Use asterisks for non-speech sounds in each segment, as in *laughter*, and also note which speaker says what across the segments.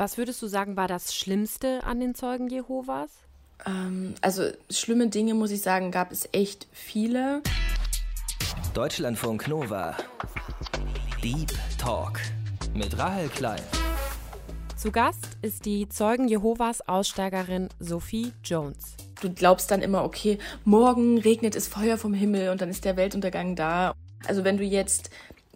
Speaker 1: Was würdest du sagen, war das Schlimmste an den Zeugen Jehovas?
Speaker 2: Ähm, also schlimme Dinge, muss ich sagen, gab es echt viele.
Speaker 3: Deutschlandfunk Nova. Deep Talk mit Rahel Klein.
Speaker 1: Zu Gast ist die Zeugen Jehovas Aussteigerin Sophie Jones.
Speaker 2: Du glaubst dann immer, okay, morgen regnet es Feuer vom Himmel und dann ist der Weltuntergang da. Also wenn du jetzt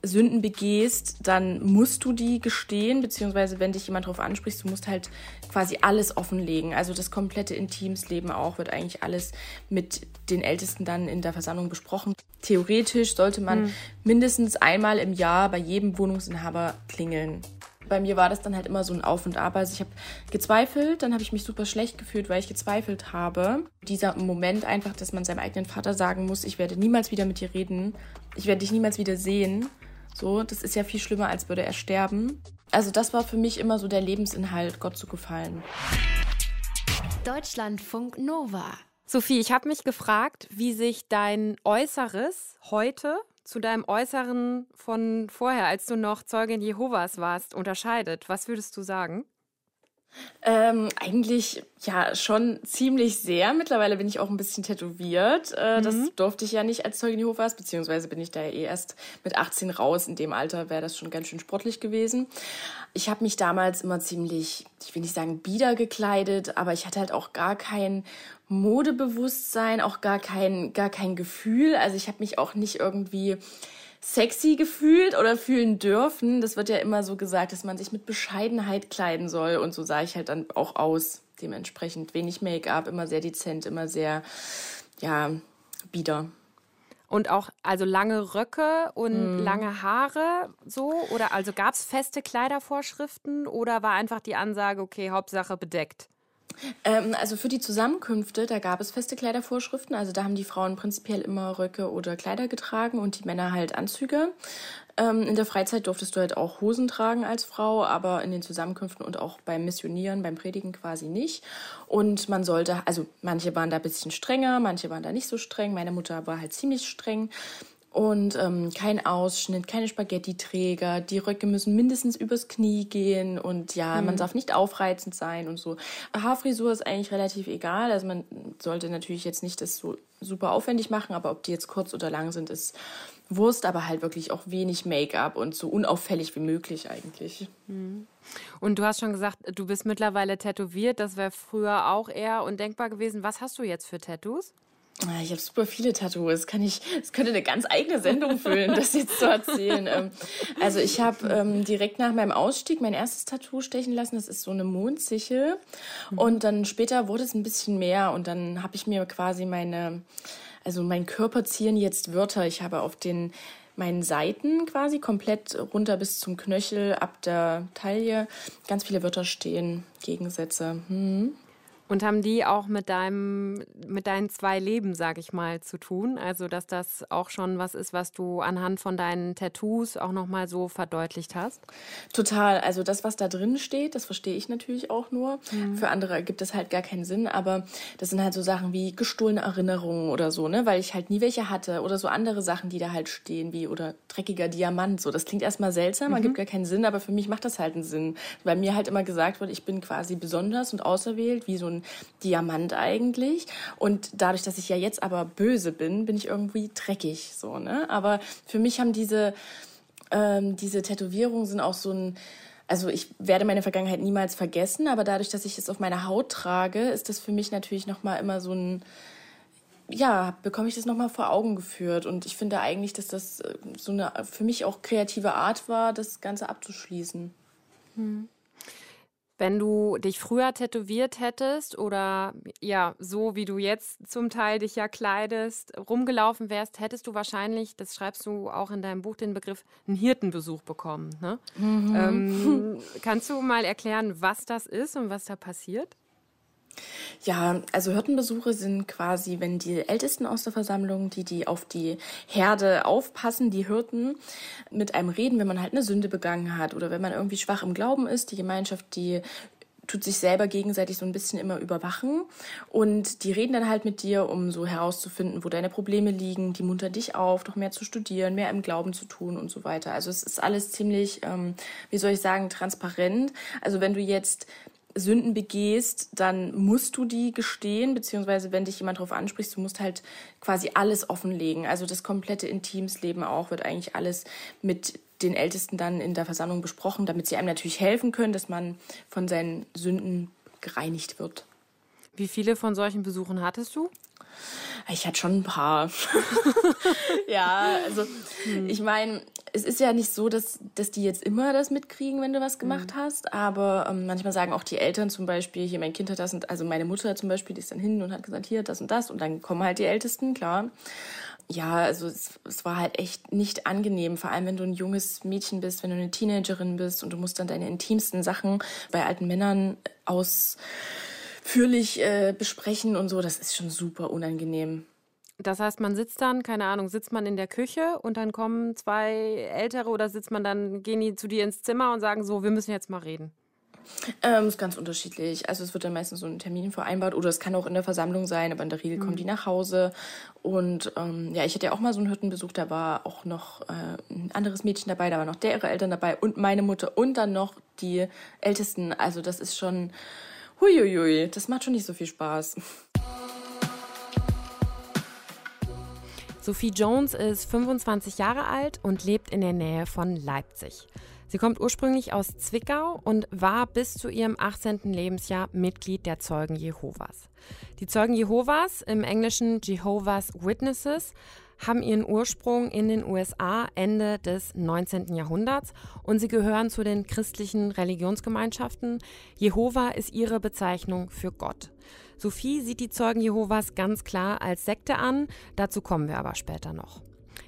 Speaker 2: Sünden begehst, dann musst du die gestehen, beziehungsweise wenn dich jemand darauf anspricht, du musst halt quasi alles offenlegen. Also das komplette Intimsleben auch wird eigentlich alles mit den Ältesten dann in der Versammlung besprochen. Theoretisch sollte man mhm. mindestens einmal im Jahr bei jedem Wohnungsinhaber klingeln. Bei mir war das dann halt immer so ein Auf und Ab. Also ich habe gezweifelt, dann habe ich mich super schlecht gefühlt, weil ich gezweifelt habe. Dieser Moment einfach, dass man seinem eigenen Vater sagen muss, ich werde niemals wieder mit dir reden, ich werde dich niemals wieder sehen. So, das ist ja viel schlimmer, als würde er sterben. Also das war für mich immer so der Lebensinhalt, Gott zu gefallen.
Speaker 1: Deutschlandfunk Nova. Sophie, ich habe mich gefragt, wie sich dein Äußeres heute zu deinem Äußeren von vorher, als du noch Zeugin Jehovas warst, unterscheidet. Was würdest du sagen?
Speaker 2: Ähm, eigentlich ja schon ziemlich sehr. Mittlerweile bin ich auch ein bisschen tätowiert. Äh, mhm. Das durfte ich ja nicht als Zeugin Jehovas, beziehungsweise bin ich da ja eh erst mit 18 raus. In dem Alter wäre das schon ganz schön sportlich gewesen. Ich habe mich damals immer ziemlich, ich will nicht sagen bieder gekleidet, aber ich hatte halt auch gar kein Modebewusstsein, auch gar kein, gar kein Gefühl. Also ich habe mich auch nicht irgendwie sexy gefühlt oder fühlen dürfen. Das wird ja immer so gesagt, dass man sich mit Bescheidenheit kleiden soll. Und so sah ich halt dann auch aus. Dementsprechend wenig Make-up, immer sehr dezent, immer sehr, ja, bieder.
Speaker 1: Und auch also lange Röcke und mm. lange Haare so? Oder also gab es feste Kleidervorschriften oder war einfach die Ansage, okay, Hauptsache bedeckt?
Speaker 2: Ähm, also für die Zusammenkünfte, da gab es feste Kleidervorschriften. Also da haben die Frauen prinzipiell immer Röcke oder Kleider getragen und die Männer halt Anzüge. Ähm, in der Freizeit durftest du halt auch Hosen tragen als Frau, aber in den Zusammenkünften und auch beim Missionieren, beim Predigen quasi nicht. Und man sollte, also manche waren da ein bisschen strenger, manche waren da nicht so streng. Meine Mutter war halt ziemlich streng und ähm, kein Ausschnitt, keine Spaghetti-Träger. Die Röcke müssen mindestens übers Knie gehen und ja, mhm. man darf nicht aufreizend sein und so. Haarfrisur ist eigentlich relativ egal. Also man sollte natürlich jetzt nicht das so super aufwendig machen, aber ob die jetzt kurz oder lang sind, ist Wurst, aber halt wirklich auch wenig Make-up und so unauffällig wie möglich eigentlich.
Speaker 1: Mhm. Und du hast schon gesagt, du bist mittlerweile tätowiert. Das wäre früher auch eher undenkbar gewesen. Was hast du jetzt für Tattoos?
Speaker 2: Ah, ich habe super viele Tattoos. Kann ich, es könnte eine ganz eigene Sendung füllen, das jetzt zu erzählen. Ähm, also ich habe ähm, direkt nach meinem Ausstieg mein erstes Tattoo stechen lassen. Das ist so eine Mondsichel. Und dann später wurde es ein bisschen mehr und dann habe ich mir quasi meine, also mein Körper zieren jetzt Wörter. Ich habe auf den meinen Seiten quasi komplett runter bis zum Knöchel ab der Taille ganz viele Wörter stehen, Gegensätze. Hm.
Speaker 1: Und haben die auch mit deinem, mit deinen zwei Leben, sag ich mal, zu tun? Also, dass das auch schon was ist, was du anhand von deinen Tattoos auch nochmal so verdeutlicht hast?
Speaker 2: Total. Also das, was da drin steht, das verstehe ich natürlich auch nur. Mhm. Für andere gibt es halt gar keinen Sinn, aber das sind halt so Sachen wie gestohlene Erinnerungen oder so, ne? Weil ich halt nie welche hatte. Oder so andere Sachen, die da halt stehen, wie oder dreckiger Diamant. So, das klingt erstmal seltsam, mhm. ergibt gar keinen Sinn, aber für mich macht das halt einen Sinn. Weil mir halt immer gesagt wird, ich bin quasi besonders und auserwählt, wie so ein ein Diamant eigentlich. Und dadurch, dass ich ja jetzt aber böse bin, bin ich irgendwie dreckig, so, ne? Aber für mich haben diese, ähm, diese Tätowierungen sind auch so ein, also ich werde meine Vergangenheit niemals vergessen, aber dadurch, dass ich es auf meiner Haut trage, ist das für mich natürlich nochmal immer so ein, ja, bekomme ich das nochmal vor Augen geführt. Und ich finde eigentlich, dass das äh, so eine für mich auch kreative Art war, das Ganze abzuschließen. Hm.
Speaker 1: Wenn du dich früher tätowiert hättest oder ja, so wie du jetzt zum Teil dich ja kleidest, rumgelaufen wärst, hättest du wahrscheinlich, das schreibst du auch in deinem Buch, den Begriff einen Hirtenbesuch bekommen. Ne? Mhm. Ähm, *laughs* kannst du mal erklären, was das ist und was da passiert?
Speaker 2: Ja, also Hirtenbesuche sind quasi, wenn die Ältesten aus der Versammlung, die die auf die Herde aufpassen, die Hirten, mit einem reden, wenn man halt eine Sünde begangen hat oder wenn man irgendwie schwach im Glauben ist, die Gemeinschaft, die tut sich selber gegenseitig so ein bisschen immer überwachen und die reden dann halt mit dir, um so herauszufinden, wo deine Probleme liegen. Die muntern dich auf, doch mehr zu studieren, mehr im Glauben zu tun und so weiter. Also es ist alles ziemlich, ähm, wie soll ich sagen, transparent. Also wenn du jetzt Sünden begehst, dann musst du die gestehen, beziehungsweise wenn dich jemand darauf anspricht, du musst halt quasi alles offenlegen. Also das komplette Intimsleben auch wird eigentlich alles mit den Ältesten dann in der Versammlung besprochen, damit sie einem natürlich helfen können, dass man von seinen Sünden gereinigt wird.
Speaker 1: Wie viele von solchen Besuchen hattest du?
Speaker 2: Ich hatte schon ein paar. *laughs* ja, also hm. ich meine, es ist ja nicht so, dass, dass die jetzt immer das mitkriegen, wenn du was gemacht mhm. hast. Aber ähm, manchmal sagen auch die Eltern zum Beispiel, hier mein Kind hat das und also meine Mutter zum Beispiel, die ist dann hin und hat gesagt, hier das und das. Und dann kommen halt die Ältesten, klar. Ja, also es, es war halt echt nicht angenehm, vor allem wenn du ein junges Mädchen bist, wenn du eine Teenagerin bist und du musst dann deine intimsten Sachen bei alten Männern ausführlich äh, besprechen und so. Das ist schon super unangenehm.
Speaker 1: Das heißt, man sitzt dann, keine Ahnung, sitzt man in der Küche und dann kommen zwei Ältere oder sitzt man dann, gehen die zu dir ins Zimmer und sagen so, wir müssen jetzt mal reden?
Speaker 2: Ähm, ist ganz unterschiedlich. Also es wird dann meistens so ein Termin vereinbart oder es kann auch in der Versammlung sein, aber in der Regel mhm. kommen die nach Hause. Und ähm, ja, ich hatte ja auch mal so einen Hüttenbesuch, da war auch noch äh, ein anderes Mädchen dabei, da waren noch deren Eltern dabei und meine Mutter und dann noch die Ältesten. Also das ist schon, huiuiui, das macht schon nicht so viel Spaß.
Speaker 1: Sophie Jones ist 25 Jahre alt und lebt in der Nähe von Leipzig. Sie kommt ursprünglich aus Zwickau und war bis zu ihrem 18. Lebensjahr Mitglied der Zeugen Jehovas. Die Zeugen Jehovas, im Englischen Jehovah's Witnesses, haben ihren Ursprung in den USA Ende des 19. Jahrhunderts und sie gehören zu den christlichen Religionsgemeinschaften. Jehova ist ihre Bezeichnung für Gott. Sophie sieht die Zeugen Jehovas ganz klar als Sekte an, dazu kommen wir aber später noch.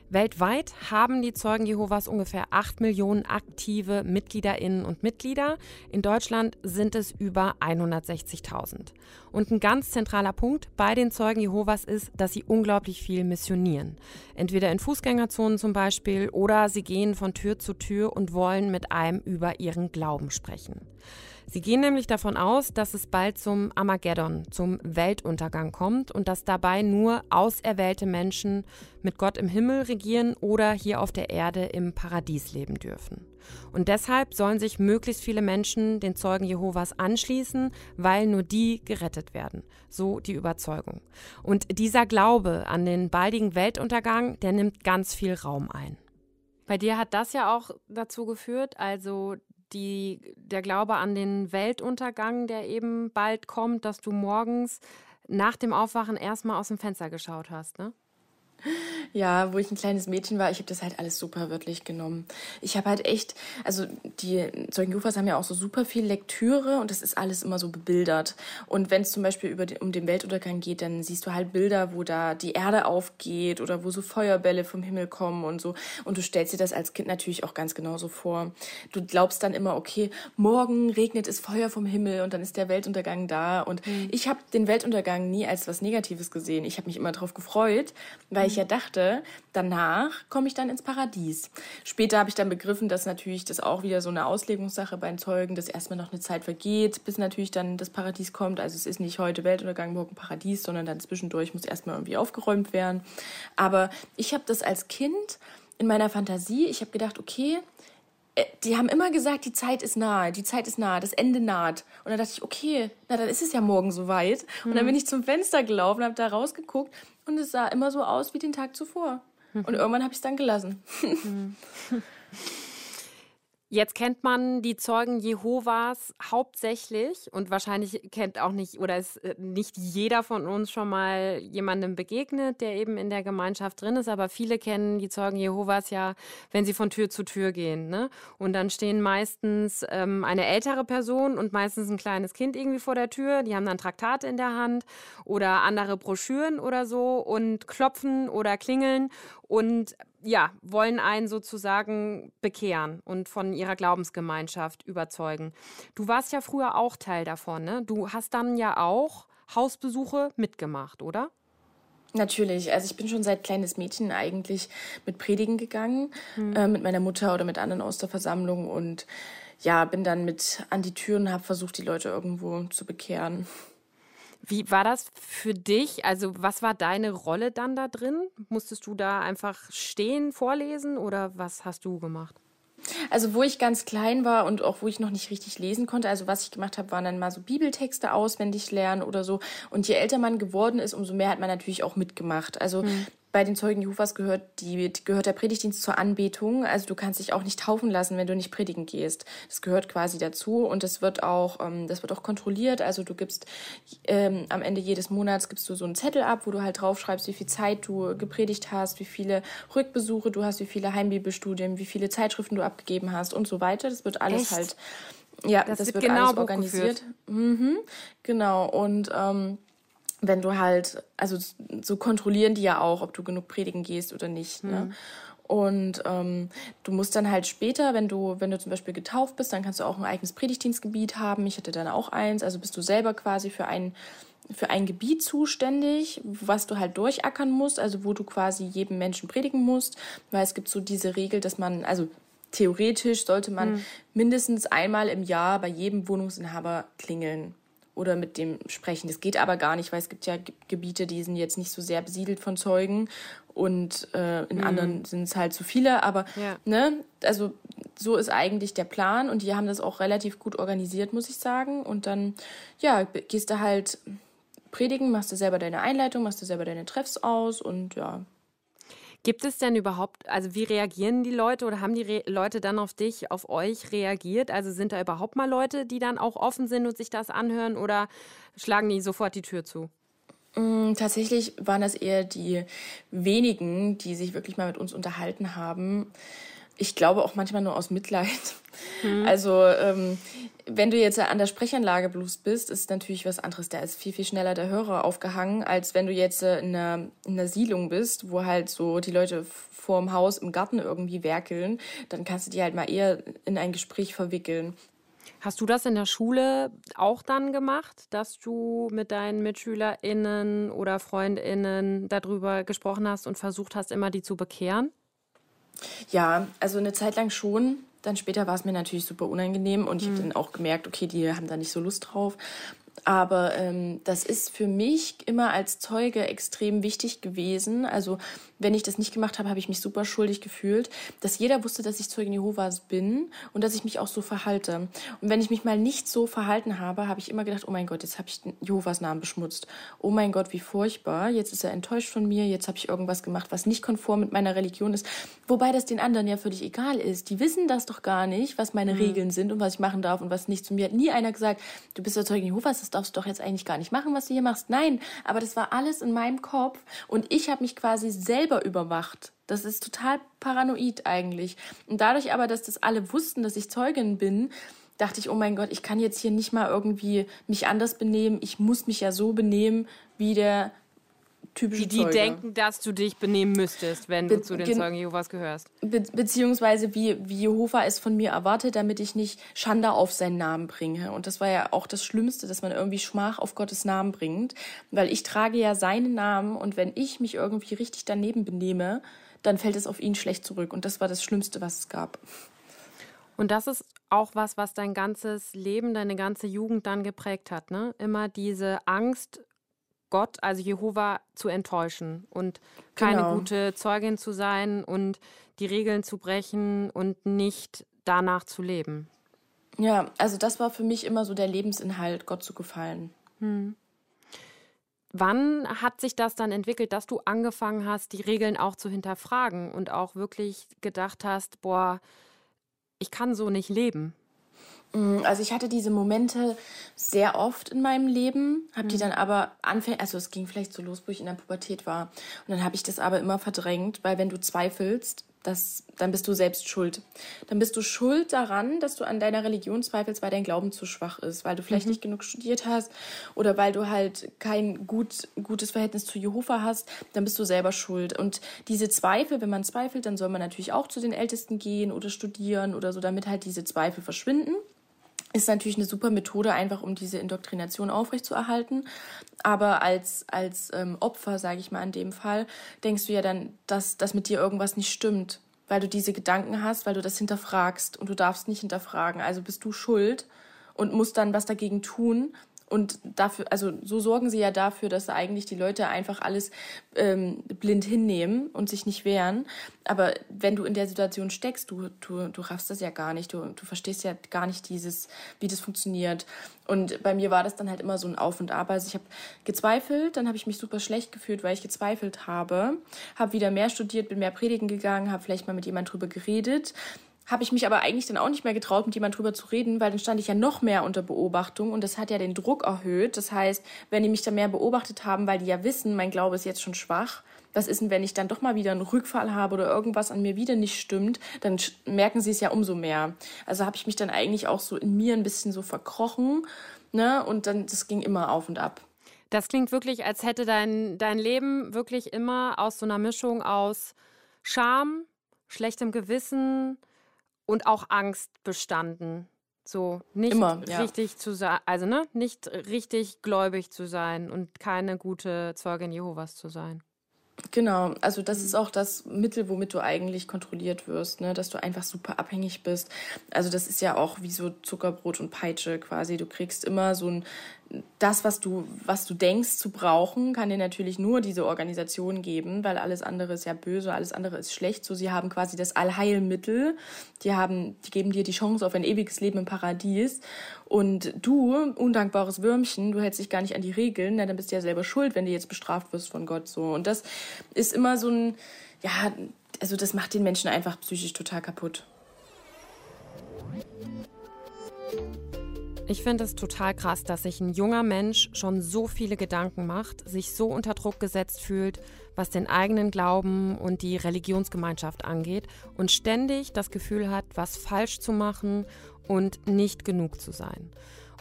Speaker 1: Weltweit haben die Zeugen Jehovas ungefähr 8 Millionen aktive Mitgliederinnen und Mitglieder. In Deutschland sind es über 160.000. Und ein ganz zentraler Punkt bei den Zeugen Jehovas ist, dass sie unglaublich viel missionieren. Entweder in Fußgängerzonen zum Beispiel oder sie gehen von Tür zu Tür und wollen mit einem über ihren Glauben sprechen. Sie gehen nämlich davon aus, dass es bald zum Armageddon, zum Weltuntergang kommt und dass dabei nur auserwählte Menschen mit Gott im Himmel regieren oder hier auf der Erde im Paradies leben dürfen. Und deshalb sollen sich möglichst viele Menschen den Zeugen Jehovas anschließen, weil nur die gerettet werden. So die Überzeugung. Und dieser Glaube an den baldigen Weltuntergang, der nimmt ganz viel Raum ein. Bei dir hat das ja auch dazu geführt, also die, der Glaube an den Weltuntergang, der eben bald kommt, dass du morgens nach dem Aufwachen erstmal aus dem Fenster geschaut hast, ne?
Speaker 2: Ja, wo ich ein kleines Mädchen war, ich habe das halt alles super wörtlich genommen. Ich habe halt echt, also die Zeugen Jehovas haben ja auch so super viel Lektüre und das ist alles immer so bebildert. Und wenn es zum Beispiel über den, um den Weltuntergang geht, dann siehst du halt Bilder, wo da die Erde aufgeht oder wo so Feuerbälle vom Himmel kommen und so. Und du stellst dir das als Kind natürlich auch ganz genauso vor. Du glaubst dann immer, okay, morgen regnet es Feuer vom Himmel und dann ist der Weltuntergang da. Und mhm. ich habe den Weltuntergang nie als was Negatives gesehen. Ich habe mich immer darauf gefreut, weil ich ja dachte, danach komme ich dann ins Paradies. Später habe ich dann begriffen, dass natürlich das auch wieder so eine Auslegungssache bei den Zeugen, dass erstmal noch eine Zeit vergeht, bis natürlich dann das Paradies kommt. Also es ist nicht heute Weltuntergang, morgen Paradies, sondern dann zwischendurch muss erstmal irgendwie aufgeräumt werden. Aber ich habe das als Kind in meiner Fantasie, ich habe gedacht, okay, äh, die haben immer gesagt, die Zeit ist nahe, die Zeit ist nahe, das Ende naht. Und dann dachte ich, okay, na dann ist es ja morgen soweit. Und dann hm. bin ich zum Fenster gelaufen, habe da rausgeguckt und es sah immer so aus wie den Tag zuvor. Und irgendwann habe ich es dann gelassen. *laughs*
Speaker 1: Jetzt kennt man die Zeugen Jehovas hauptsächlich und wahrscheinlich kennt auch nicht oder ist äh, nicht jeder von uns schon mal jemandem begegnet, der eben in der Gemeinschaft drin ist, aber viele kennen die Zeugen Jehovas ja, wenn sie von Tür zu Tür gehen. Ne? Und dann stehen meistens ähm, eine ältere Person und meistens ein kleines Kind irgendwie vor der Tür. Die haben dann Traktate in der Hand oder andere Broschüren oder so und klopfen oder klingeln und ja, wollen einen sozusagen bekehren und von ihrer Glaubensgemeinschaft überzeugen. Du warst ja früher auch Teil davon, ne? Du hast dann ja auch Hausbesuche mitgemacht, oder?
Speaker 2: Natürlich, also ich bin schon seit kleines Mädchen eigentlich mit Predigen gegangen, mhm. äh, mit meiner Mutter oder mit anderen aus der Versammlung und ja, bin dann mit an die Türen, habe versucht, die Leute irgendwo zu bekehren.
Speaker 1: Wie war das für dich? Also, was war deine Rolle dann da drin? Musstest du da einfach stehen, vorlesen oder was hast du gemacht?
Speaker 2: Also wo ich ganz klein war und auch wo ich noch nicht richtig lesen konnte, also was ich gemacht habe, waren dann mal so Bibeltexte auswendig lernen oder so. Und je älter man geworden ist, umso mehr hat man natürlich auch mitgemacht. Also mhm bei den Zeugen Jehovas gehört, die, gehört der Predigtdienst zur Anbetung. Also du kannst dich auch nicht taufen lassen, wenn du nicht predigen gehst. Das gehört quasi dazu und das wird auch, ähm, das wird auch kontrolliert. Also du gibst ähm, am Ende jedes Monats gibst du so einen Zettel ab, wo du halt draufschreibst, wie viel Zeit du gepredigt hast, wie viele Rückbesuche du hast, wie viele Heimbibelstudien, wie viele Zeitschriften du abgegeben hast und so weiter. Das wird alles Echt? halt, ja, das, das wird, wird genau alles organisiert. Mhm, genau und ähm, wenn du halt, also so kontrollieren die ja auch, ob du genug predigen gehst oder nicht. Ne? Mhm. Ne? Und ähm, du musst dann halt später, wenn du, wenn du zum Beispiel getauft bist, dann kannst du auch ein eigenes Predigtdienstgebiet haben. Ich hatte dann auch eins. Also bist du selber quasi für ein, für ein Gebiet zuständig, was du halt durchackern musst, also wo du quasi jedem Menschen predigen musst. Weil es gibt so diese Regel, dass man, also theoretisch sollte man mhm. mindestens einmal im Jahr bei jedem Wohnungsinhaber klingeln oder mit dem sprechen. Das geht aber gar nicht, weil es gibt ja Gebiete, die sind jetzt nicht so sehr besiedelt von Zeugen und äh, in mhm. anderen sind es halt zu viele. Aber ja. ne, also so ist eigentlich der Plan und die haben das auch relativ gut organisiert, muss ich sagen. Und dann ja gehst du halt predigen, machst du selber deine Einleitung, machst du selber deine Treffs aus und ja,
Speaker 1: Gibt es denn überhaupt, also wie reagieren die Leute oder haben die Re Leute dann auf dich, auf euch reagiert? Also sind da überhaupt mal Leute, die dann auch offen sind und sich das anhören oder schlagen die sofort die Tür zu?
Speaker 2: Mm, tatsächlich waren das eher die wenigen, die sich wirklich mal mit uns unterhalten haben. Ich glaube auch manchmal nur aus Mitleid. Mhm. Also ähm, wenn du jetzt an der Sprechanlage Blues bist, ist natürlich was anderes. Da ist viel, viel schneller der Hörer aufgehangen, als wenn du jetzt in einer, in einer Siedlung bist, wo halt so die Leute vorm Haus im Garten irgendwie werkeln. Dann kannst du die halt mal eher in ein Gespräch verwickeln.
Speaker 1: Hast du das in der Schule auch dann gemacht, dass du mit deinen MitschülerInnen oder FreundInnen darüber gesprochen hast und versucht hast, immer die zu bekehren?
Speaker 2: Ja, also eine Zeit lang schon. Dann später war es mir natürlich super unangenehm und ich mhm. habe dann auch gemerkt, okay, die haben da nicht so Lust drauf. Aber ähm, das ist für mich immer als Zeuge extrem wichtig gewesen. Also wenn ich das nicht gemacht habe, habe ich mich super schuldig gefühlt, dass jeder wusste, dass ich Zeugin Jehovas bin und dass ich mich auch so verhalte. Und wenn ich mich mal nicht so verhalten habe, habe ich immer gedacht, oh mein Gott, jetzt habe ich Jehovas Namen beschmutzt. Oh mein Gott, wie furchtbar. Jetzt ist er enttäuscht von mir. Jetzt habe ich irgendwas gemacht, was nicht konform mit meiner Religion ist. Wobei das den anderen ja völlig egal ist. Die wissen das doch gar nicht, was meine mhm. Regeln sind und was ich machen darf und was nicht. Zu mir hat nie einer gesagt, du bist der Zeugin Jehovas, das darfst du doch jetzt eigentlich gar nicht machen, was du hier machst. Nein, aber das war alles in meinem Kopf und ich habe mich quasi selber überwacht. Das ist total paranoid eigentlich. Und dadurch aber, dass das alle wussten, dass ich Zeugin bin, dachte ich, oh mein Gott, ich kann jetzt hier nicht mal irgendwie mich anders benehmen. Ich muss mich ja so benehmen, wie der typische
Speaker 1: Die, die Zeuge. denken, dass du dich benehmen müsstest, wenn Be du zu den Zeugen Jehovas gehörst.
Speaker 2: Be beziehungsweise wie, wie Jehova es von mir erwartet, damit ich nicht Schande auf seinen Namen bringe. Und das war ja auch das Schlimmste, dass man irgendwie Schmach auf Gottes Namen bringt. Weil ich trage ja seinen Namen und wenn ich mich irgendwie richtig daneben benehme, dann fällt es auf ihn schlecht zurück. Und das war das Schlimmste, was es gab.
Speaker 1: Und das ist auch was, was dein ganzes Leben, deine ganze Jugend dann geprägt hat, ne? Immer diese Angst Gott, also Jehova, zu enttäuschen und keine genau. gute Zeugin zu sein und die Regeln zu brechen und nicht danach zu leben.
Speaker 2: Ja, also das war für mich immer so der Lebensinhalt, Gott zu gefallen. Hm.
Speaker 1: Wann hat sich das dann entwickelt, dass du angefangen hast, die Regeln auch zu hinterfragen und auch wirklich gedacht hast, boah, ich kann so nicht leben?
Speaker 2: Mm, also ich hatte diese Momente sehr oft in meinem Leben, habe die mhm. dann aber anfänglich, also es ging vielleicht so los, wo ich in der Pubertät war. Und dann habe ich das aber immer verdrängt, weil wenn du zweifelst, das, dann bist du selbst schuld. Dann bist du schuld daran, dass du an deiner Religion zweifelst, weil dein Glauben zu schwach ist, weil du vielleicht mhm. nicht genug studiert hast oder weil du halt kein gut, gutes Verhältnis zu Jehova hast, dann bist du selber schuld. Und diese Zweifel, wenn man zweifelt, dann soll man natürlich auch zu den Ältesten gehen oder studieren oder so, damit halt diese Zweifel verschwinden ist natürlich eine super Methode, einfach um diese Indoktrination aufrechtzuerhalten. Aber als, als ähm, Opfer, sage ich mal in dem Fall, denkst du ja dann, dass, dass mit dir irgendwas nicht stimmt. weil du diese Gedanken hast, weil du das hinterfragst und du darfst nicht hinterfragen. Also bist du schuld und musst dann was dagegen tun. Und dafür, also so sorgen sie ja dafür, dass eigentlich die Leute einfach alles ähm, blind hinnehmen und sich nicht wehren. Aber wenn du in der Situation steckst, du, du, du raffst das ja gar nicht. Du, du verstehst ja gar nicht dieses, wie das funktioniert. Und bei mir war das dann halt immer so ein Auf und Ab. Also ich habe gezweifelt, dann habe ich mich super schlecht gefühlt, weil ich gezweifelt habe. Habe wieder mehr studiert, bin mehr predigen gegangen, habe vielleicht mal mit jemand drüber geredet habe ich mich aber eigentlich dann auch nicht mehr getraut, mit jemand drüber zu reden, weil dann stand ich ja noch mehr unter Beobachtung und das hat ja den Druck erhöht. Das heißt, wenn die mich dann mehr beobachtet haben, weil die ja wissen, mein Glaube ist jetzt schon schwach, was ist denn, wenn ich dann doch mal wieder einen Rückfall habe oder irgendwas an mir wieder nicht stimmt, dann merken sie es ja umso mehr. Also habe ich mich dann eigentlich auch so in mir ein bisschen so verkrochen, ne? Und dann, das ging immer auf und ab.
Speaker 1: Das klingt wirklich, als hätte dein, dein Leben wirklich immer aus so einer Mischung aus Scham, schlechtem Gewissen, und auch Angst bestanden. So nicht Immer, ja. richtig zu sein, also ne, nicht richtig gläubig zu sein und keine gute Zeugin Jehovas zu sein.
Speaker 2: Genau, also das ist auch das Mittel, womit du eigentlich kontrolliert wirst, ne? dass du einfach super abhängig bist. Also das ist ja auch wie so Zuckerbrot und Peitsche quasi. Du kriegst immer so ein das, was du, was du denkst zu brauchen, kann dir natürlich nur diese Organisation geben, weil alles andere ist ja böse, alles andere ist schlecht. So, sie haben quasi das Allheilmittel. Die haben, die geben dir die Chance auf ein ewiges Leben im Paradies. Und du, undankbares Würmchen, du hältst dich gar nicht an die Regeln, na, dann bist du ja selber schuld, wenn du jetzt bestraft wirst von Gott, so. Und das ist immer so ein, ja, also das macht den Menschen einfach psychisch total kaputt.
Speaker 1: Ich finde es total krass, dass sich ein junger Mensch schon so viele Gedanken macht, sich so unter Druck gesetzt fühlt, was den eigenen Glauben und die Religionsgemeinschaft angeht und ständig das Gefühl hat, was falsch zu machen und nicht genug zu sein.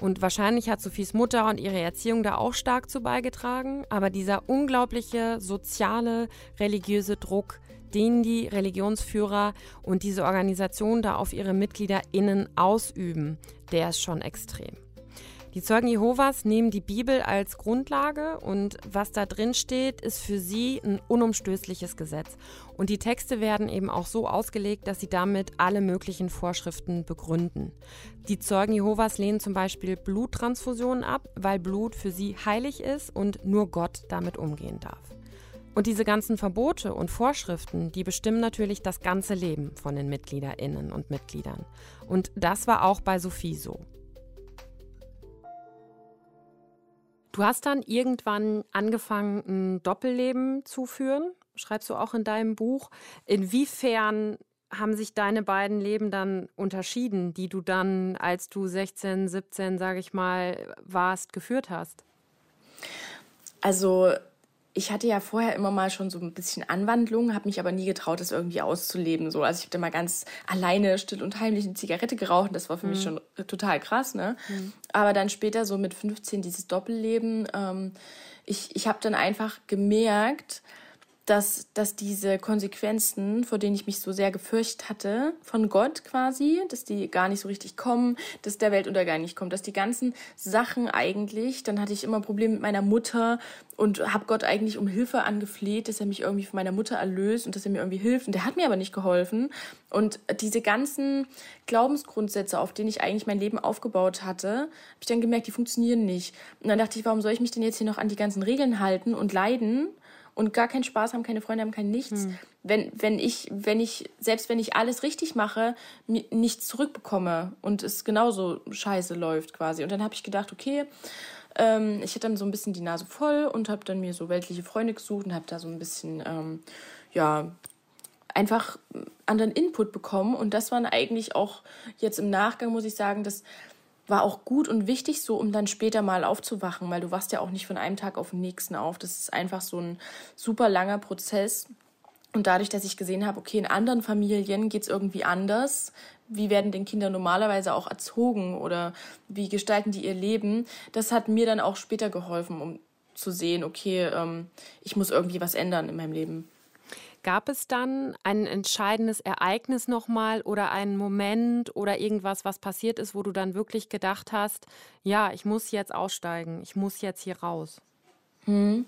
Speaker 1: Und wahrscheinlich hat Sophies Mutter und ihre Erziehung da auch stark zu beigetragen, aber dieser unglaubliche soziale, religiöse Druck, den die Religionsführer und diese Organisation da auf ihre MitgliederInnen ausüben, der ist schon extrem. Die Zeugen Jehovas nehmen die Bibel als Grundlage und was da drin steht, ist für sie ein unumstößliches Gesetz. Und die Texte werden eben auch so ausgelegt, dass sie damit alle möglichen Vorschriften begründen. Die Zeugen Jehovas lehnen zum Beispiel Bluttransfusionen ab, weil Blut für sie heilig ist und nur Gott damit umgehen darf. Und diese ganzen Verbote und Vorschriften, die bestimmen natürlich das ganze Leben von den Mitgliederinnen und Mitgliedern. Und das war auch bei Sophie so. Du hast dann irgendwann angefangen, ein Doppelleben zu führen, schreibst du auch in deinem Buch. Inwiefern haben sich deine beiden Leben dann unterschieden, die du dann, als du 16, 17, sage ich mal, warst, geführt hast?
Speaker 2: Also ich hatte ja vorher immer mal schon so ein bisschen Anwandlungen, habe mich aber nie getraut, das irgendwie auszuleben. So, also ich habe da mal ganz alleine still und heimlich eine Zigarette geraucht. Das war für mhm. mich schon total krass, ne? Mhm. Aber dann später so mit 15 dieses Doppelleben. Ähm, ich ich habe dann einfach gemerkt, dass, dass diese Konsequenzen, vor denen ich mich so sehr gefürchtet hatte, von Gott quasi, dass die gar nicht so richtig kommen, dass der Weltuntergang nicht kommt, dass die ganzen Sachen eigentlich, dann hatte ich immer Probleme mit meiner Mutter und habe Gott eigentlich um Hilfe angefleht, dass er mich irgendwie von meiner Mutter erlöst und dass er mir irgendwie hilft. Und der hat mir aber nicht geholfen. Und diese ganzen Glaubensgrundsätze, auf denen ich eigentlich mein Leben aufgebaut hatte, habe ich dann gemerkt, die funktionieren nicht. Und dann dachte ich, warum soll ich mich denn jetzt hier noch an die ganzen Regeln halten und leiden? Und gar keinen Spaß haben, keine Freunde haben, kein nichts. Hm. Wenn, wenn ich, wenn ich, selbst wenn ich alles richtig mache, nichts zurückbekomme und es genauso scheiße läuft quasi. Und dann habe ich gedacht, okay, ähm, ich hatte dann so ein bisschen die Nase voll und habe dann mir so weltliche Freunde gesucht und habe da so ein bisschen, ähm, ja, einfach anderen Input bekommen. Und das waren eigentlich auch jetzt im Nachgang, muss ich sagen, dass war auch gut und wichtig, so um dann später mal aufzuwachen, weil du wachst ja auch nicht von einem Tag auf den nächsten auf. Das ist einfach so ein super langer Prozess. Und dadurch, dass ich gesehen habe, okay, in anderen Familien geht's irgendwie anders, wie werden denn Kinder normalerweise auch erzogen oder wie gestalten die ihr Leben, das hat mir dann auch später geholfen, um zu sehen, okay, ähm, ich muss irgendwie was ändern in meinem Leben.
Speaker 1: Gab es dann ein entscheidendes Ereignis nochmal oder einen Moment oder irgendwas, was passiert ist, wo du dann wirklich gedacht hast, ja, ich muss jetzt aussteigen, ich muss jetzt hier raus?
Speaker 2: Hm.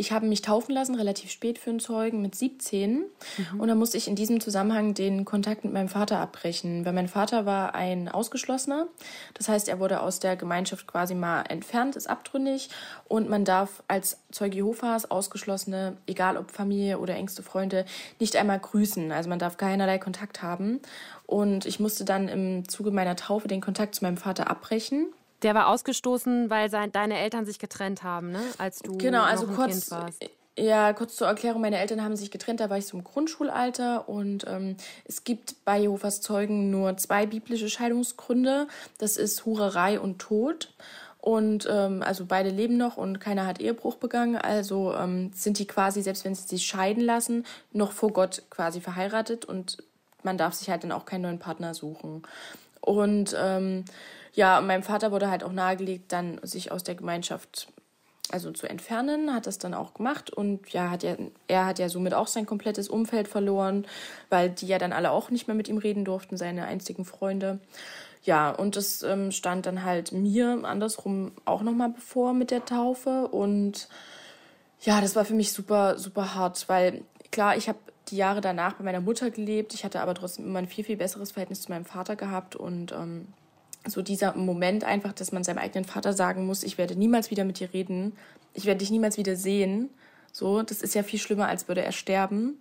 Speaker 2: Ich habe mich taufen lassen, relativ spät für einen Zeugen, mit 17. Mhm. Und da musste ich in diesem Zusammenhang den Kontakt mit meinem Vater abbrechen, weil mein Vater war ein Ausgeschlossener. Das heißt, er wurde aus der Gemeinschaft quasi mal entfernt, ist abtrünnig. Und man darf als Zeuge Jehovas Ausgeschlossene, egal ob Familie oder engste Freunde, nicht einmal grüßen. Also man darf keinerlei Kontakt haben. Und ich musste dann im Zuge meiner Taufe den Kontakt zu meinem Vater abbrechen.
Speaker 1: Der war ausgestoßen, weil sein, deine Eltern sich getrennt haben, ne? Als du
Speaker 2: genau, also
Speaker 1: noch ein
Speaker 2: kurz,
Speaker 1: Kind warst.
Speaker 2: Ja, kurz zur Erklärung, meine Eltern haben sich getrennt, da war ich so im Grundschulalter und ähm, es gibt bei Jehovas Zeugen nur zwei biblische Scheidungsgründe. Das ist Hurerei und Tod. Und ähm, also beide leben noch und keiner hat Ehebruch begangen. Also ähm, sind die quasi, selbst wenn sie sich scheiden lassen, noch vor Gott quasi verheiratet und man darf sich halt dann auch keinen neuen Partner suchen. Und ähm, ja, meinem Vater wurde halt auch nahegelegt, dann sich aus der Gemeinschaft also zu entfernen, hat das dann auch gemacht und ja, hat ja, er hat ja somit auch sein komplettes Umfeld verloren, weil die ja dann alle auch nicht mehr mit ihm reden durften, seine einzigen Freunde. Ja, und das ähm, stand dann halt mir andersrum auch nochmal bevor mit der Taufe und ja, das war für mich super, super hart, weil klar, ich habe die Jahre danach bei meiner Mutter gelebt, ich hatte aber trotzdem immer ein viel, viel besseres Verhältnis zu meinem Vater gehabt und ähm, so dieser Moment einfach, dass man seinem eigenen Vater sagen muss, ich werde niemals wieder mit dir reden, ich werde dich niemals wieder sehen. So, das ist ja viel schlimmer, als würde er sterben,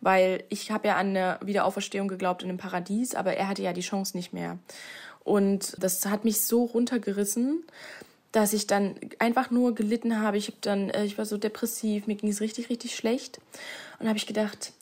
Speaker 2: weil ich habe ja an eine Wiederauferstehung geglaubt in einem Paradies, aber er hatte ja die Chance nicht mehr. Und das hat mich so runtergerissen, dass ich dann einfach nur gelitten habe. Ich habe dann, äh, ich war so depressiv, mir ging es richtig, richtig schlecht. Und habe ich gedacht,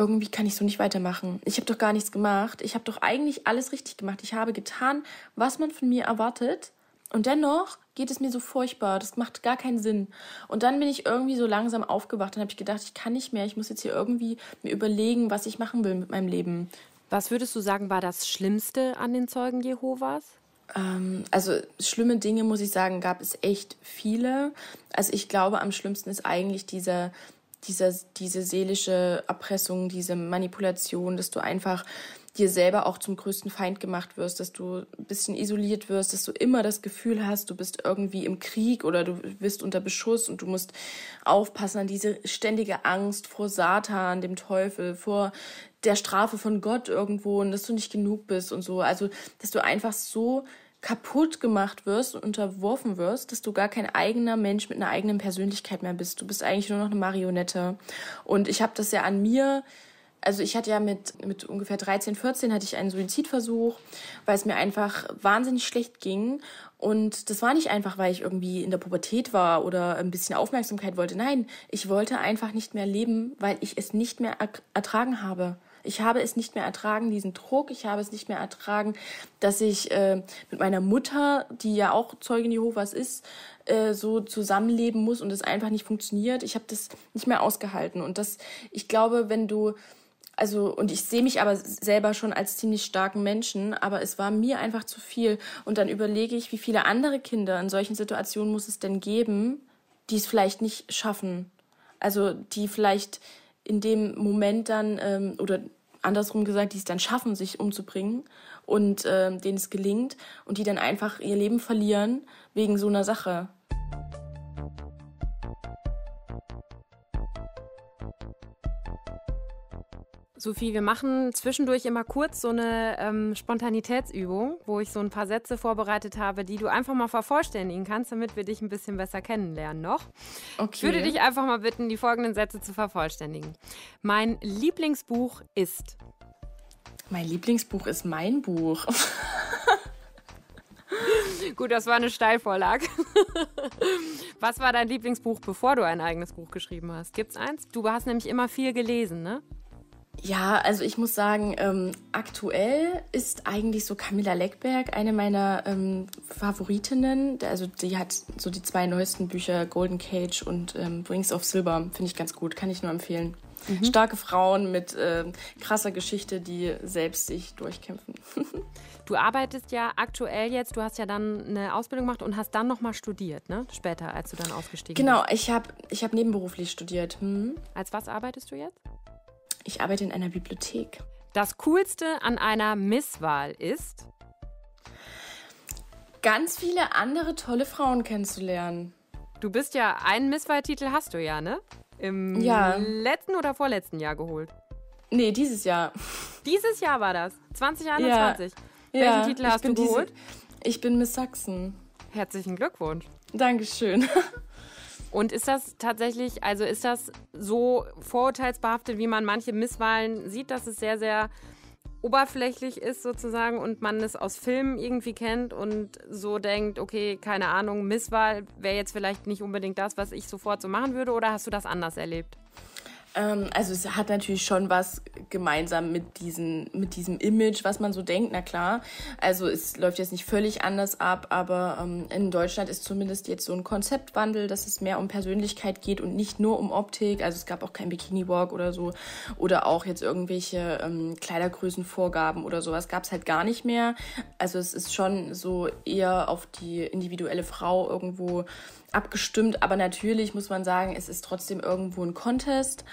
Speaker 2: irgendwie kann ich so nicht weitermachen. Ich habe doch gar nichts gemacht. Ich habe doch eigentlich alles richtig gemacht. Ich habe getan, was man von mir erwartet. Und dennoch geht es mir so furchtbar. Das macht gar keinen Sinn. Und dann bin ich irgendwie so langsam aufgewacht und habe ich gedacht, ich kann nicht mehr. Ich muss jetzt hier irgendwie mir überlegen, was ich machen will mit meinem Leben.
Speaker 1: Was würdest du sagen, war das Schlimmste an den Zeugen Jehovas?
Speaker 2: Ähm, also schlimme Dinge, muss ich sagen, gab es echt viele. Also ich glaube, am schlimmsten ist eigentlich dieser dieser, diese seelische Erpressung, diese Manipulation, dass du einfach dir selber auch zum größten Feind gemacht wirst, dass du ein bisschen isoliert wirst, dass du immer das Gefühl hast, du bist irgendwie im Krieg oder du bist unter Beschuss und du musst aufpassen an diese ständige Angst vor Satan, dem Teufel, vor der Strafe von Gott irgendwo und dass du nicht genug bist und so. Also, dass du einfach so kaputt gemacht wirst und unterworfen wirst, dass du gar kein eigener Mensch mit einer eigenen Persönlichkeit mehr bist. Du bist eigentlich nur noch eine Marionette. Und ich habe das ja an mir, also ich hatte ja mit, mit ungefähr 13, 14 hatte ich einen Suizidversuch, weil es mir einfach wahnsinnig schlecht ging. Und das war nicht einfach, weil ich irgendwie in der Pubertät war oder ein bisschen Aufmerksamkeit wollte. Nein, ich wollte einfach nicht mehr leben, weil ich es nicht mehr ertragen habe. Ich habe es nicht mehr ertragen, diesen Druck. Ich habe es nicht mehr ertragen, dass ich äh, mit meiner Mutter, die ja auch Zeugin Jehovas ist, äh, so zusammenleben muss und es einfach nicht funktioniert. Ich habe das nicht mehr ausgehalten. Und das, ich glaube, wenn du also und ich sehe mich aber selber schon als ziemlich starken Menschen, aber es war mir einfach zu viel und dann überlege ich, wie viele andere Kinder in solchen Situationen muss es denn geben, die es vielleicht nicht schaffen. Also die vielleicht in dem Moment dann, ähm, oder andersrum gesagt, die es dann schaffen, sich umzubringen und ähm, denen es gelingt und die dann einfach ihr Leben verlieren wegen so einer Sache.
Speaker 1: Sophie, wir machen zwischendurch immer kurz so eine ähm, Spontanitätsübung, wo ich so ein paar Sätze vorbereitet habe, die du einfach mal vervollständigen kannst, damit wir dich ein bisschen besser kennenlernen noch. Okay. Ich würde dich einfach mal bitten, die folgenden Sätze zu vervollständigen. Mein Lieblingsbuch ist.
Speaker 2: Mein Lieblingsbuch ist mein Buch. *laughs*
Speaker 1: Gut, das war eine Steilvorlage. *laughs* Was war dein Lieblingsbuch, bevor du ein eigenes Buch geschrieben hast? Gibt's eins? Du hast nämlich immer viel gelesen, ne?
Speaker 2: Ja, also ich muss sagen, ähm, aktuell ist eigentlich so Camilla Leckberg eine meiner ähm, Favoritinnen. Also die hat so die zwei neuesten Bücher, Golden Cage und ähm, Rings of Silver, finde ich ganz gut, kann ich nur empfehlen. Mhm. Starke Frauen mit äh, krasser Geschichte, die selbst sich durchkämpfen. *laughs*
Speaker 1: du arbeitest ja aktuell jetzt, du hast ja dann eine Ausbildung gemacht und hast dann nochmal studiert, ne? Später, als du dann ausgestiegen
Speaker 2: genau,
Speaker 1: bist.
Speaker 2: Genau, ich habe ich hab nebenberuflich studiert. Hm.
Speaker 1: Als was arbeitest du jetzt?
Speaker 2: Ich arbeite in einer Bibliothek.
Speaker 1: Das Coolste an einer Misswahl ist?
Speaker 2: Ganz viele andere tolle Frauen kennenzulernen.
Speaker 1: Du bist ja, einen Misswahltitel hast du ja, ne? Im ja. letzten oder vorletzten Jahr geholt?
Speaker 2: Nee, dieses Jahr. *laughs*
Speaker 1: Dieses Jahr war das? 2021? Ja. Welchen ja, Titel hast du geholt?
Speaker 2: Diese, ich bin Miss Sachsen.
Speaker 1: Herzlichen Glückwunsch.
Speaker 2: Dankeschön. *laughs*
Speaker 1: Und ist das tatsächlich, also ist das so vorurteilsbehaftet, wie man manche Misswahlen sieht, dass es sehr, sehr oberflächlich ist sozusagen und man es aus Filmen irgendwie kennt und so denkt, okay, keine Ahnung, Misswahl wäre jetzt vielleicht nicht unbedingt das, was ich sofort so machen würde oder hast du das anders erlebt?
Speaker 2: Ähm, also es hat natürlich schon was gemeinsam mit, diesen, mit diesem Image, was man so denkt, na klar. Also es läuft jetzt nicht völlig anders ab, aber ähm, in Deutschland ist zumindest jetzt so ein Konzeptwandel, dass es mehr um Persönlichkeit geht und nicht nur um Optik. Also es gab auch kein Bikini-Walk oder so oder auch jetzt irgendwelche ähm, Kleidergrößenvorgaben oder sowas gab es halt gar nicht mehr. Also es ist schon so eher auf die individuelle Frau irgendwo abgestimmt. Aber natürlich muss man sagen, es ist trotzdem irgendwo ein Contest.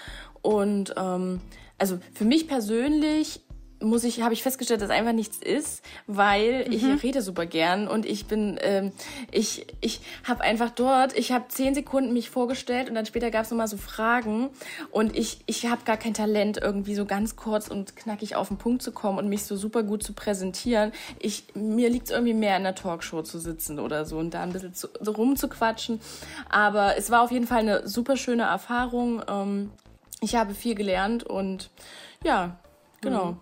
Speaker 2: Und ähm, also für mich persönlich muss ich, habe ich festgestellt, dass einfach nichts ist, weil mhm. ich rede super gern und ich bin, ähm, ich, ich habe einfach dort, ich habe zehn Sekunden mich vorgestellt und dann später gab es nochmal so Fragen und ich, ich habe gar kein Talent, irgendwie so ganz kurz und knackig auf den Punkt zu kommen und mich so super gut zu präsentieren. Ich, mir liegt es irgendwie mehr in der Talkshow zu sitzen oder so und da ein bisschen zu, so rumzuquatschen. Aber es war auf jeden Fall eine super schöne Erfahrung. Ähm, ich habe viel gelernt und ja, genau. Mhm.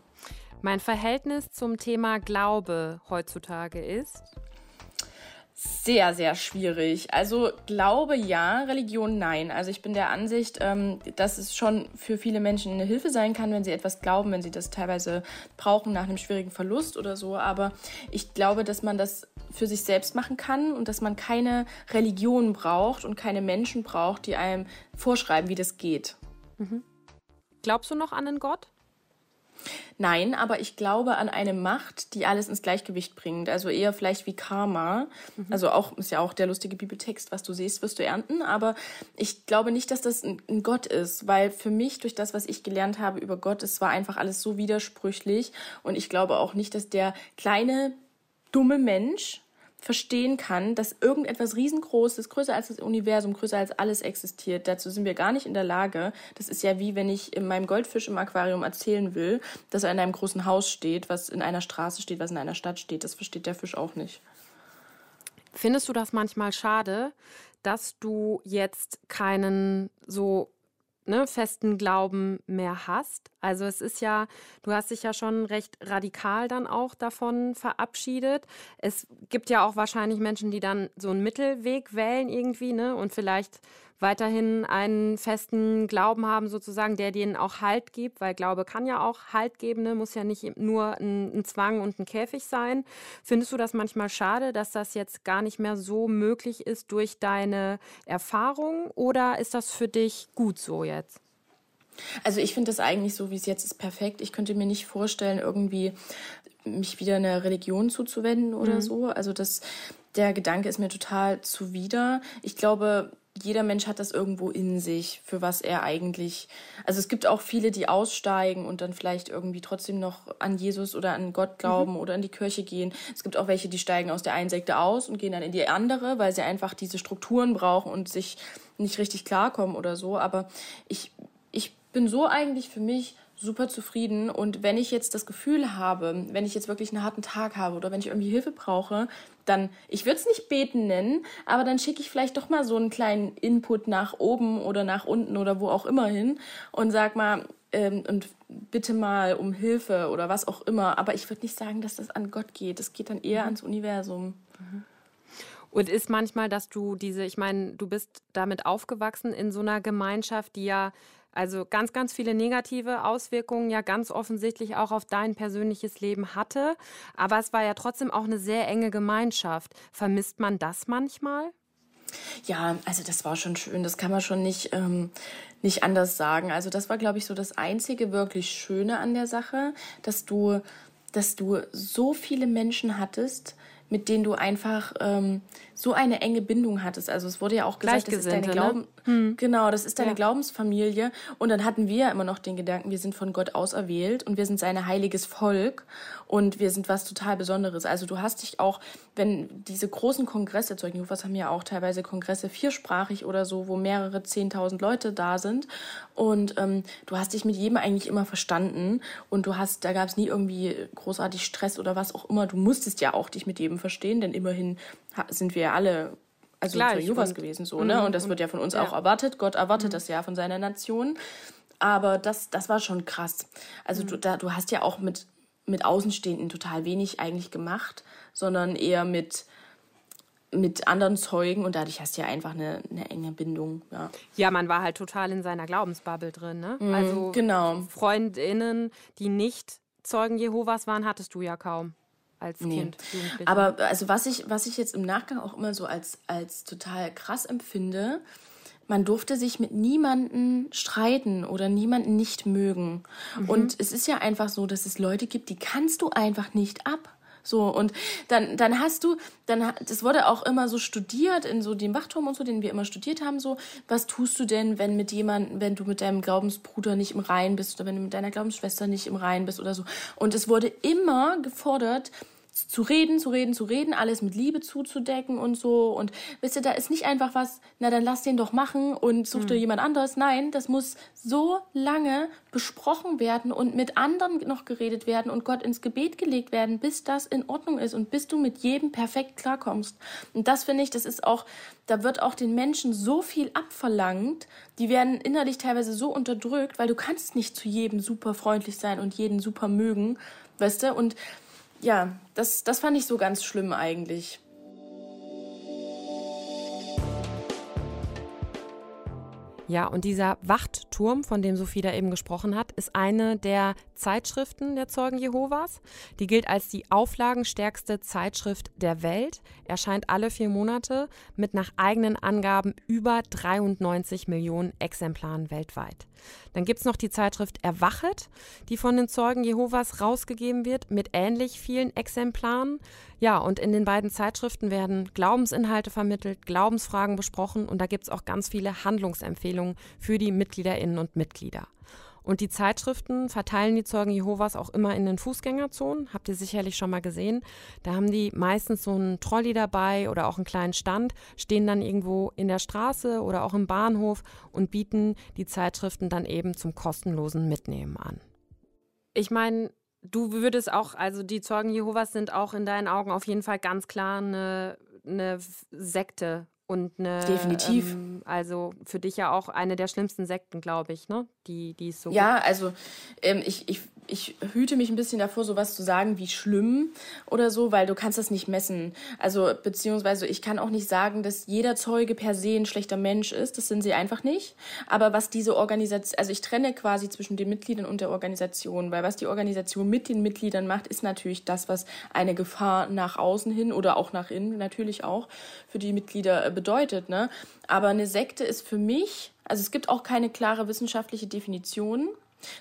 Speaker 1: Mein Verhältnis zum Thema Glaube heutzutage ist?
Speaker 2: Sehr, sehr schwierig. Also Glaube ja, Religion nein. Also ich bin der Ansicht, ähm, dass es schon für viele Menschen eine Hilfe sein kann, wenn sie etwas glauben, wenn sie das teilweise brauchen nach einem schwierigen Verlust oder so. Aber ich glaube, dass man das für sich selbst machen kann und dass man keine Religion braucht und keine Menschen braucht, die einem vorschreiben, wie das geht. Mhm.
Speaker 1: Glaubst du noch an einen Gott?
Speaker 2: Nein, aber ich glaube an eine Macht, die alles ins Gleichgewicht bringt. Also eher vielleicht wie Karma. Mhm. Also auch, ist ja auch der lustige Bibeltext, was du siehst, wirst du ernten. Aber ich glaube nicht, dass das ein, ein Gott ist, weil für mich, durch das, was ich gelernt habe über Gott, es war einfach alles so widersprüchlich. Und ich glaube auch nicht, dass der kleine, dumme Mensch, verstehen kann, dass irgendetwas riesengroßes, größer als das Universum, größer als alles existiert. Dazu sind wir gar nicht in der Lage. Das ist ja wie wenn ich in meinem Goldfisch im Aquarium erzählen will, dass er in einem großen Haus steht, was in einer Straße steht, was in einer Stadt steht. Das versteht der Fisch auch nicht.
Speaker 1: Findest du das manchmal schade, dass du jetzt keinen so ne, festen Glauben mehr hast. Also es ist ja, du hast dich ja schon recht radikal dann auch davon verabschiedet. Es gibt ja auch wahrscheinlich Menschen, die dann so einen Mittelweg wählen irgendwie, ne? Und vielleicht weiterhin einen festen Glauben haben, sozusagen, der denen auch Halt gibt, weil Glaube kann ja auch Halt geben, ne? muss ja nicht nur ein, ein Zwang und ein Käfig sein. Findest du das manchmal schade, dass das jetzt gar nicht mehr so möglich ist durch deine Erfahrung oder ist das für dich gut so jetzt?
Speaker 2: Also ich finde das eigentlich so, wie es jetzt ist, perfekt. Ich könnte mir nicht vorstellen, irgendwie mich wieder einer Religion zuzuwenden oder mhm. so. Also das, der Gedanke ist mir total zuwider. Ich glaube, jeder Mensch hat das irgendwo in sich, für was er eigentlich. Also es gibt auch viele, die aussteigen und dann vielleicht irgendwie trotzdem noch an Jesus oder an Gott glauben mhm. oder in die Kirche gehen. Es gibt auch welche, die steigen aus der einen Sekte aus und gehen dann in die andere, weil sie einfach diese Strukturen brauchen und sich nicht richtig klarkommen oder so. Aber ich, ich bin so eigentlich für mich super zufrieden. Und wenn ich jetzt das Gefühl habe, wenn ich jetzt wirklich einen harten Tag habe oder wenn ich irgendwie Hilfe brauche, dann, ich würde es nicht beten nennen, aber dann schicke ich vielleicht doch mal so einen kleinen Input nach oben oder nach unten oder wo auch immer hin und sag mal, ähm, und bitte mal um Hilfe oder was auch immer. Aber ich würde nicht sagen, dass das an Gott geht. Es geht dann eher mhm. ans Universum. Mhm.
Speaker 1: Und ist manchmal, dass du diese, ich meine, du bist damit aufgewachsen in so einer Gemeinschaft, die ja also ganz, ganz viele negative Auswirkungen ja ganz offensichtlich auch auf dein persönliches Leben hatte. Aber es war ja trotzdem auch eine sehr enge Gemeinschaft. Vermisst man das manchmal?
Speaker 2: Ja, also das war schon schön. Das kann man schon nicht, ähm, nicht anders sagen. Also das war, glaube ich, so das einzige wirklich Schöne an der Sache, dass du, dass du so viele Menschen hattest, mit denen du einfach ähm, so eine enge Bindung hattest. Also es wurde ja auch gesagt, das ist deine Glauben ne? hm. genau, das ist deine ja. Glaubensfamilie. Und dann hatten wir ja immer noch den Gedanken, wir sind von Gott auserwählt und wir sind sein heiliges Volk und wir sind was total Besonderes. Also du hast dich auch, wenn diese großen Kongresse, Zeugen Jehovas haben ja auch teilweise Kongresse viersprachig oder so, wo mehrere zehntausend Leute da sind und ähm, du hast dich mit jedem eigentlich immer verstanden und du hast, da gab es nie irgendwie großartig Stress oder was auch immer. Du musstest ja auch dich mit jedem verstehen, denn immerhin sind wir ja alle also Gleich, Jehovas gewesen so, ne? Mhm, und das wird ja von uns ja. auch erwartet. Gott erwartet mhm. das ja von seiner Nation. Aber das, das war schon krass. Also mhm. du, da, du hast ja auch mit, mit Außenstehenden total wenig eigentlich gemacht, sondern eher mit, mit anderen Zeugen und dadurch hast du ja einfach eine, eine enge Bindung. Ja.
Speaker 1: ja, man war halt total in seiner Glaubensbubble drin. Ne? Mhm, also genau. Freundinnen, die nicht Zeugen Jehovas waren, hattest du ja kaum als nee. Kind.
Speaker 2: Aber also was ich, was ich jetzt im Nachgang auch immer so als, als total krass empfinde, man durfte sich mit niemanden streiten oder niemanden nicht mögen. Mhm. Und es ist ja einfach so, dass es Leute gibt, die kannst du einfach nicht ab. So, und dann, dann hast du, dann, das wurde auch immer so studiert in so dem Wachturm und so, den wir immer studiert haben, so, was tust du denn, wenn mit jemandem, wenn du mit deinem Glaubensbruder nicht im Rein bist oder wenn du mit deiner Glaubensschwester nicht im Rein bist oder so. Und es wurde immer gefordert, zu reden, zu reden, zu reden, alles mit Liebe zuzudecken und so. Und wisst ihr, da ist nicht einfach was, na dann lass den doch machen und such mhm. dir jemand anderes. Nein, das muss so lange besprochen werden und mit anderen noch geredet werden und Gott ins Gebet gelegt werden, bis das in Ordnung ist und bis du mit jedem perfekt klarkommst. Und das finde ich, das ist auch, da wird auch den Menschen so viel abverlangt, die werden innerlich teilweise so unterdrückt, weil du kannst nicht zu jedem super freundlich sein und jeden super mögen, weißt du? Und ja, das, das fand ich so ganz schlimm eigentlich.
Speaker 1: Ja, und dieser Wachtturm, von dem Sophie da eben gesprochen hat, ist eine der Zeitschriften der Zeugen Jehovas. Die gilt als die auflagenstärkste Zeitschrift der Welt, erscheint alle vier Monate mit nach eigenen Angaben über 93 Millionen Exemplaren weltweit. Dann gibt es noch die Zeitschrift Erwachet, die von den Zeugen Jehovas rausgegeben wird, mit ähnlich vielen Exemplaren. Ja, und in den beiden Zeitschriften werden Glaubensinhalte vermittelt, Glaubensfragen besprochen und da gibt es auch ganz viele Handlungsempfehlungen für die Mitgliederinnen und Mitglieder. Und die Zeitschriften verteilen die Zeugen Jehovas auch immer in den Fußgängerzonen. Habt ihr sicherlich schon mal gesehen. Da haben die meistens so einen Trolley dabei oder auch einen kleinen Stand, stehen dann irgendwo in der Straße oder auch im Bahnhof und bieten die Zeitschriften dann eben zum kostenlosen Mitnehmen an. Ich meine, du würdest auch, also die Zeugen Jehovas sind auch in deinen Augen auf jeden Fall ganz klar eine, eine Sekte und eine,
Speaker 2: Definitiv.
Speaker 1: Ähm, also für dich ja auch eine der schlimmsten Sekten, glaube ich, ne? Die, die es so
Speaker 2: Ja, also ähm, ich, ich ich hüte mich ein bisschen davor, sowas zu sagen wie schlimm oder so, weil du kannst das nicht messen. Also, beziehungsweise ich kann auch nicht sagen, dass jeder Zeuge per se ein schlechter Mensch ist. Das sind sie einfach nicht. Aber was diese Organisation, also ich trenne quasi zwischen den Mitgliedern und der Organisation, weil was die Organisation mit den Mitgliedern macht, ist natürlich das, was eine Gefahr nach außen hin oder auch nach innen natürlich auch für die Mitglieder äh, bedeutet, ne? Aber eine Sekte ist für mich, also es gibt auch keine klare wissenschaftliche Definition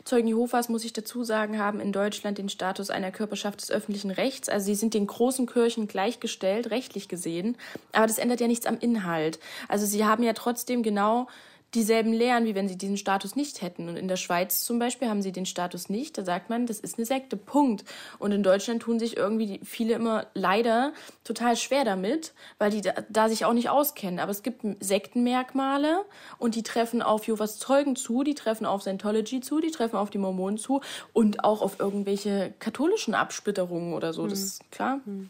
Speaker 2: Zeugen Jehovas, muss ich dazu sagen, haben in Deutschland den Status einer Körperschaft des öffentlichen Rechts. Also sie sind den großen Kirchen gleichgestellt, rechtlich gesehen. Aber das ändert ja nichts am Inhalt. Also sie haben ja trotzdem genau dieselben Lehren, wie wenn sie diesen Status nicht hätten. Und in der Schweiz zum Beispiel haben sie den Status nicht. Da sagt man, das ist eine Sekte, Punkt. Und in Deutschland tun sich irgendwie viele immer leider total schwer damit, weil die da, da sich auch nicht auskennen. Aber es gibt Sektenmerkmale und die treffen auf Jehovas Zeugen zu, die treffen auf Scientology zu, die treffen auf die Mormonen zu und auch auf irgendwelche katholischen Absplitterungen oder so. Das hm. ist klar. Hm.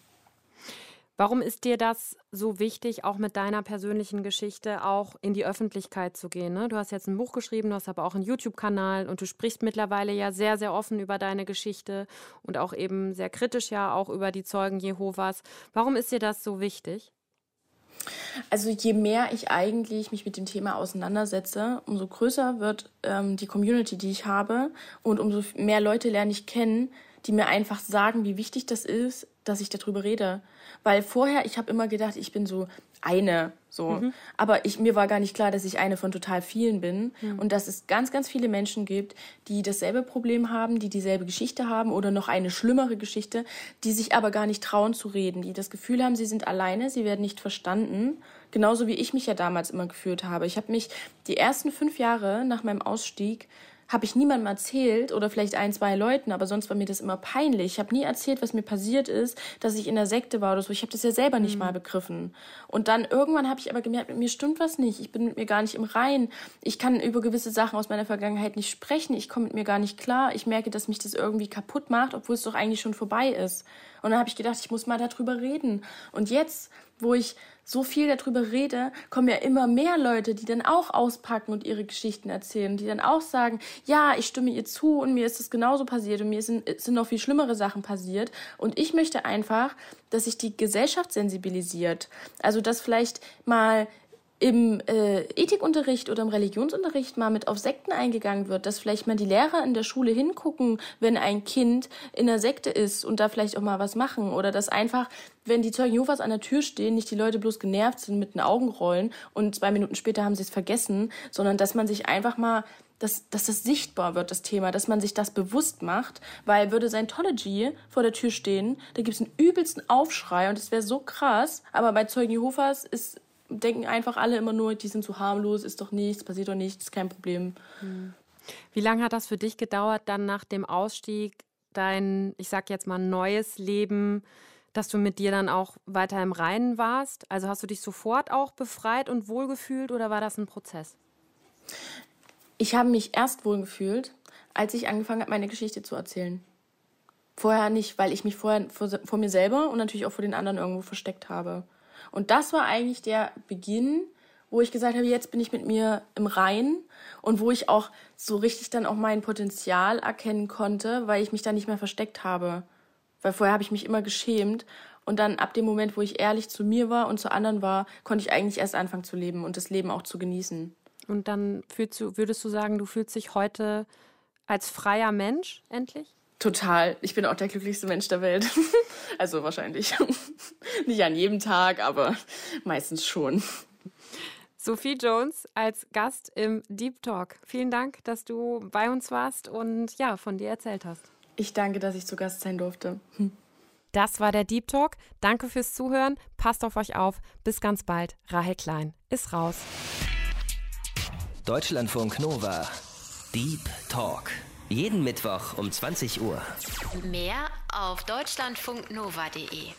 Speaker 1: Warum ist dir das so wichtig, auch mit deiner persönlichen Geschichte auch in die Öffentlichkeit zu gehen? Ne? Du hast jetzt ein Buch geschrieben, du hast aber auch einen YouTube-Kanal und du sprichst mittlerweile ja sehr, sehr offen über deine Geschichte und auch eben sehr kritisch ja auch über die Zeugen Jehovas. Warum ist dir das so wichtig?
Speaker 2: Also je mehr ich eigentlich mich mit dem Thema auseinandersetze, umso größer wird ähm, die Community, die ich habe und umso mehr Leute lerne ich kennen, die mir einfach sagen, wie wichtig das ist, dass ich darüber rede. Weil vorher, ich habe immer gedacht, ich bin so eine, so. Mhm. Aber ich, mir war gar nicht klar, dass ich eine von total vielen bin mhm. und dass es ganz, ganz viele Menschen gibt, die dasselbe Problem haben, die dieselbe Geschichte haben oder noch eine schlimmere Geschichte, die sich aber gar nicht trauen zu reden, die das Gefühl haben, sie sind alleine, sie werden nicht verstanden. Genauso wie ich mich ja damals immer gefühlt habe. Ich habe mich die ersten fünf Jahre nach meinem Ausstieg habe ich niemandem erzählt oder vielleicht ein, zwei Leuten, aber sonst war mir das immer peinlich. Ich habe nie erzählt, was mir passiert ist, dass ich in der Sekte war oder so. Ich habe das ja selber nicht mhm. mal begriffen. Und dann irgendwann habe ich aber gemerkt, mit mir stimmt was nicht. Ich bin mit mir gar nicht im Rein. Ich kann über gewisse Sachen aus meiner Vergangenheit nicht sprechen. Ich komme mit mir gar nicht klar. Ich merke, dass mich das irgendwie kaputt macht, obwohl es doch eigentlich schon vorbei ist. Und dann habe ich gedacht, ich muss mal darüber reden. Und jetzt, wo ich so viel darüber rede, kommen ja immer mehr Leute, die dann auch auspacken und ihre Geschichten erzählen, die dann auch sagen, ja, ich stimme ihr zu und mir ist es genauso passiert und mir sind, sind noch viel schlimmere Sachen passiert. Und ich möchte einfach, dass sich die Gesellschaft sensibilisiert. Also, dass vielleicht mal im äh, Ethikunterricht oder im Religionsunterricht mal mit auf Sekten eingegangen wird, dass vielleicht mal die Lehrer in der Schule hingucken, wenn ein Kind in der Sekte ist und da vielleicht auch mal was machen. Oder dass einfach, wenn die Zeugen Jehovas an der Tür stehen, nicht die Leute bloß genervt sind mit den Augen rollen und zwei Minuten später haben sie es vergessen, sondern dass man sich einfach mal dass, dass das sichtbar wird, das Thema, dass man sich das bewusst macht, weil würde Scientology vor der Tür stehen, da gibt es einen übelsten Aufschrei und es wäre so krass, aber bei Zeugen Jehovas ist denken einfach alle immer nur, die sind so harmlos, ist doch nichts, passiert doch nichts, ist kein Problem.
Speaker 1: Hm. Wie lange hat das für dich gedauert, dann nach dem Ausstieg dein, ich sag jetzt mal, neues Leben, dass du mit dir dann auch weiter im Reinen warst? Also hast du dich sofort auch befreit und wohlgefühlt oder war das ein Prozess?
Speaker 2: Ich habe mich erst wohlgefühlt, als ich angefangen habe, meine Geschichte zu erzählen. Vorher nicht, weil ich mich vorher vor, vor mir selber und natürlich auch vor den anderen irgendwo versteckt habe. Und das war eigentlich der Beginn, wo ich gesagt habe, jetzt bin ich mit mir im Rein und wo ich auch so richtig dann auch mein Potenzial erkennen konnte, weil ich mich da nicht mehr versteckt habe. Weil vorher habe ich mich immer geschämt und dann ab dem Moment, wo ich ehrlich zu mir war und zu anderen war, konnte ich eigentlich erst anfangen zu leben und das Leben auch zu genießen.
Speaker 1: Und dann du, würdest du sagen, du fühlst dich heute als freier Mensch endlich?
Speaker 2: Total. Ich bin auch der glücklichste Mensch der Welt. *laughs* also wahrscheinlich. *laughs* Nicht an jedem Tag, aber meistens schon.
Speaker 1: Sophie Jones als Gast im Deep Talk. Vielen Dank, dass du bei uns warst und ja, von dir erzählt hast.
Speaker 2: Ich danke, dass ich zu Gast sein durfte. Hm.
Speaker 1: Das war der Deep Talk. Danke fürs Zuhören. Passt auf euch auf. Bis ganz bald. Rahel Klein ist raus.
Speaker 3: Deutschlandfunk Nova. Deep Talk. Jeden Mittwoch um 20 Uhr.
Speaker 4: Mehr auf deutschlandfunknova.de.